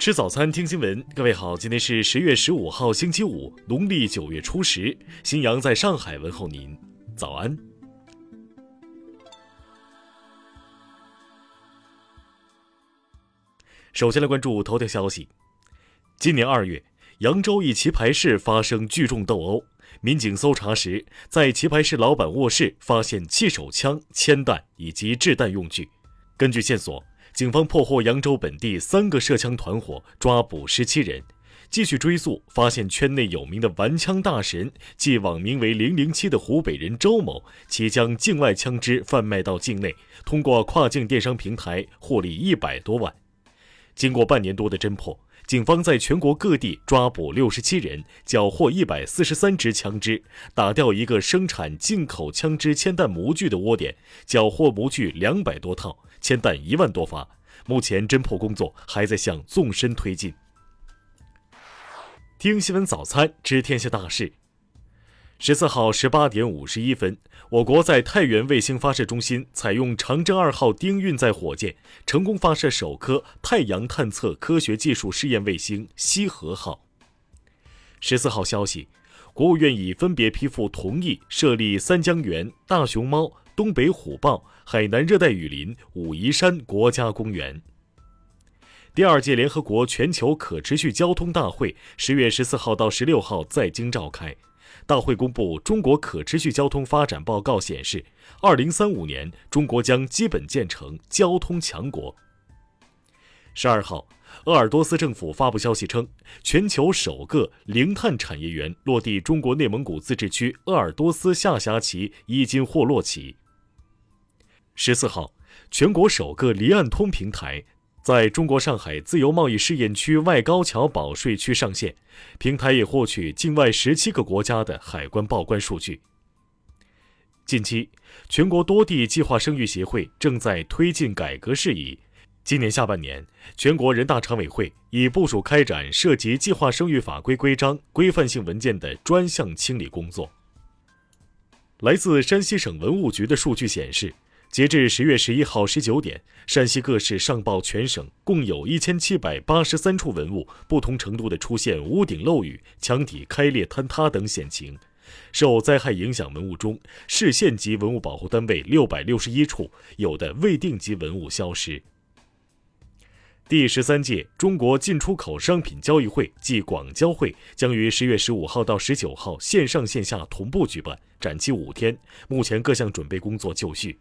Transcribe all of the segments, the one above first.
吃早餐，听新闻。各位好，今天是十月十五号，星期五，农历九月初十。新阳在上海问候您，早安。首先来关注头条消息。今年二月，扬州一棋牌室发生聚众斗殴，民警搜查时，在棋牌室老板卧室发现气手枪、铅弹以及制弹用具。根据线索。警方破获扬州本地三个涉枪团伙，抓捕十七人。继续追溯，发现圈内有名的玩枪大神，即网名为“零零七”的湖北人周某，其将境外枪支贩卖到境内，通过跨境电商平台获利一百多万。经过半年多的侦破，警方在全国各地抓捕六十七人，缴获一百四十三支枪支，打掉一个生产进口枪支铅弹模具的窝点，缴获模具两百多套。铅弹一万多发，目前侦破工作还在向纵深推进。听新闻早餐知天下大事。十四号十八点五十一分，我国在太原卫星发射中心采用长征二号丁运载火箭，成功发射首颗太阳探测科学技术试验卫星“西河号”。十四号消息，国务院已分别批复同意设立三江源、大熊猫。东北虎豹、海南热带雨林、武夷山国家公园。第二届联合国全球可持续交通大会十月十四号到十六号在京召开。大会公布《中国可持续交通发展报告》，显示，二零三五年中国将基本建成交通强国。十二号，鄂尔多斯政府发布消息称，全球首个零碳产业园落地中国内蒙古自治区鄂尔多斯下辖旗伊金霍洛旗。十四号，全国首个离岸通平台在中国上海自由贸易试验区外高桥保税区上线，平台也获取境外十七个国家的海关报关数据。近期，全国多地计划生育协会正在推进改革事宜。今年下半年，全国人大常委会已部署开展涉及计划生育法规规章、规范性文件的专项清理工作。来自山西省文物局的数据显示。截至十月十一号十九点，陕西各市上报全省共有一千七百八十三处文物不同程度的出现屋顶漏雨、墙体开裂坍塌等险情。受灾害影响文物中，市县级文物保护单位六百六十一处，有的未定级文物消失。第十三届中国进出口商品交易会暨广交会将于十月十五号到十九号线上线下同步举办，展期五天，目前各项准备工作就绪。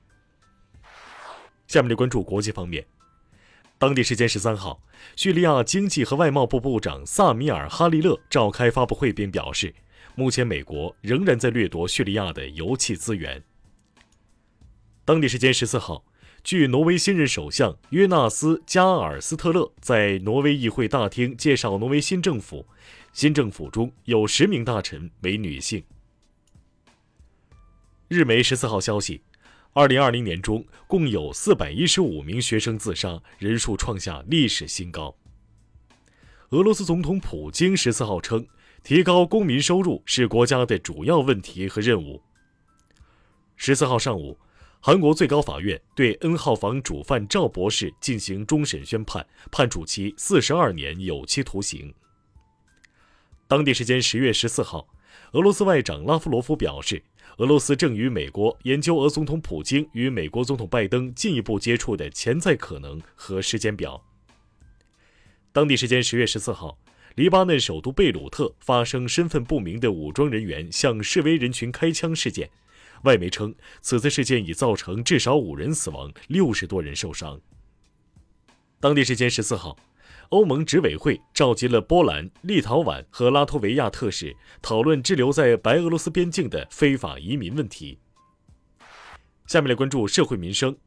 下面来关注国际方面。当地时间十三号，叙利亚经济和外贸部部长萨米尔·哈利勒召开发布会，并表示，目前美国仍然在掠夺叙利亚的油气资源。当地时间十四号，据挪威新任首相约纳斯·加尔斯特勒在挪威议会大厅介绍挪威新政府，新政府中有十名大臣为女性。日媒十四号消息。二零二零年中，共有四百一十五名学生自杀，人数创下历史新高。俄罗斯总统普京十四号称，提高公民收入是国家的主要问题和任务。十四号上午，韩国最高法院对 N 号房主犯赵博士进行终审宣判，判处其四十二年有期徒刑。当地时间十月十四号，俄罗斯外长拉夫罗夫表示。俄罗斯正与美国研究俄总统普京与美国总统拜登进一步接触的潜在可能和时间表。当地时间十月十四号，黎巴嫩首都贝鲁特发生身份不明的武装人员向示威人群开枪事件，外媒称此次事件已造成至少五人死亡，六十多人受伤。当地时间十四号。欧盟执委会召集了波兰、立陶宛和拉脱维亚特使，讨论滞留在白俄罗斯边境的非法移民问题。下面来关注社会民生。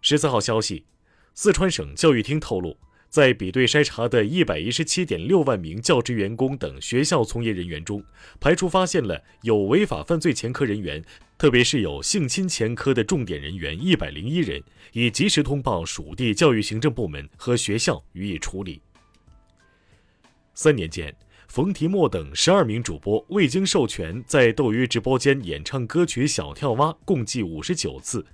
十四号消息，四川省教育厅透露。在比对筛查的一百一十七点六万名教职员工等学校从业人员中，排除发现了有违法犯罪前科人员，特别是有性侵前科的重点人员一百零一人，已及时通报属地教育行政部门和学校予以处理。三年间，冯提莫等十二名主播未经授权在斗鱼直播间演唱歌曲《小跳蛙》，共计五十九次。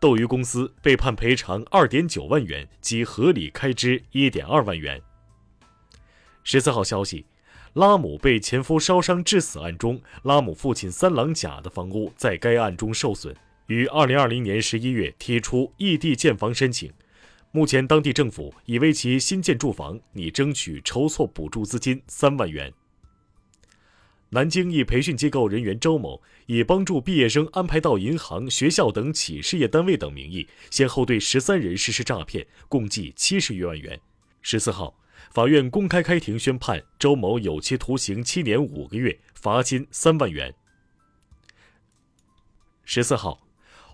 斗鱼公司被判赔偿二点九万元及合理开支一点二万元。十四号消息，拉姆被前夫烧伤致死案中，拉姆父亲三郎甲的房屋在该案中受损，于二零二零年十一月提出异地建房申请。目前，当地政府已为其新建住房拟争取筹措补助资金三万元。南京一培训机构人员周某以帮助毕业生安排到银行、学校等企事业单位等名义，先后对十三人实施诈骗，共计七十余万元。十四号。法院公开开庭宣判周某有期徒刑七年五个月，罚金三万元。十四号，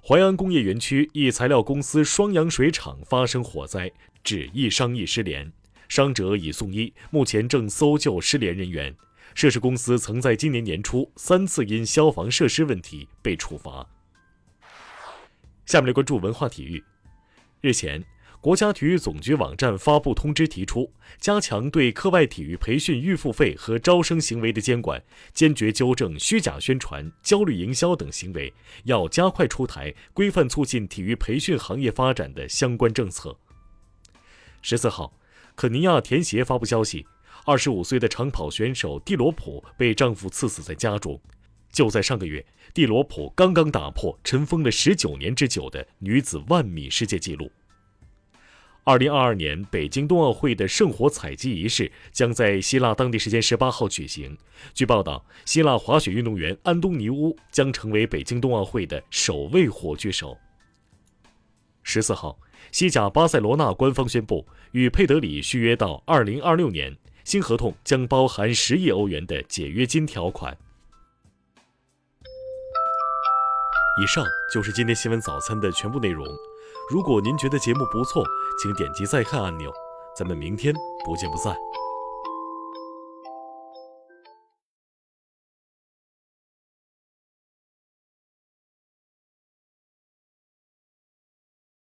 淮安工业园区一材料公司双阳水厂发生火灾，致一伤一失联，伤者已送医，目前正搜救失联人员。涉事公司曾在今年年初三次因消防设施问题被处罚。下面来关注文化体育，日前。国家体育总局网站发布通知，提出加强对课外体育培训预付费和招生行为的监管，坚决纠正虚假宣传、焦虑营销等行为，要加快出台规范促进体育培训行业发展的相关政策。十四号，肯尼亚田协发布消息，二十五岁的长跑选手蒂罗普被丈夫刺死在家中。就在上个月，蒂罗普刚刚打破尘封了十九年之久的女子万米世界纪录。二零二二年北京冬奥会的圣火采集仪式将在希腊当地时间十八号举行。据报道，希腊滑雪运动员安东尼乌将成为北京冬奥会的首位火炬手。十四号，西甲巴塞罗那官方宣布与佩德里续约到二零二六年，新合同将包含十亿欧元的解约金条款。以上就是今天新闻早餐的全部内容。如果您觉得节目不错，请点击再看按钮。咱们明天不见不散。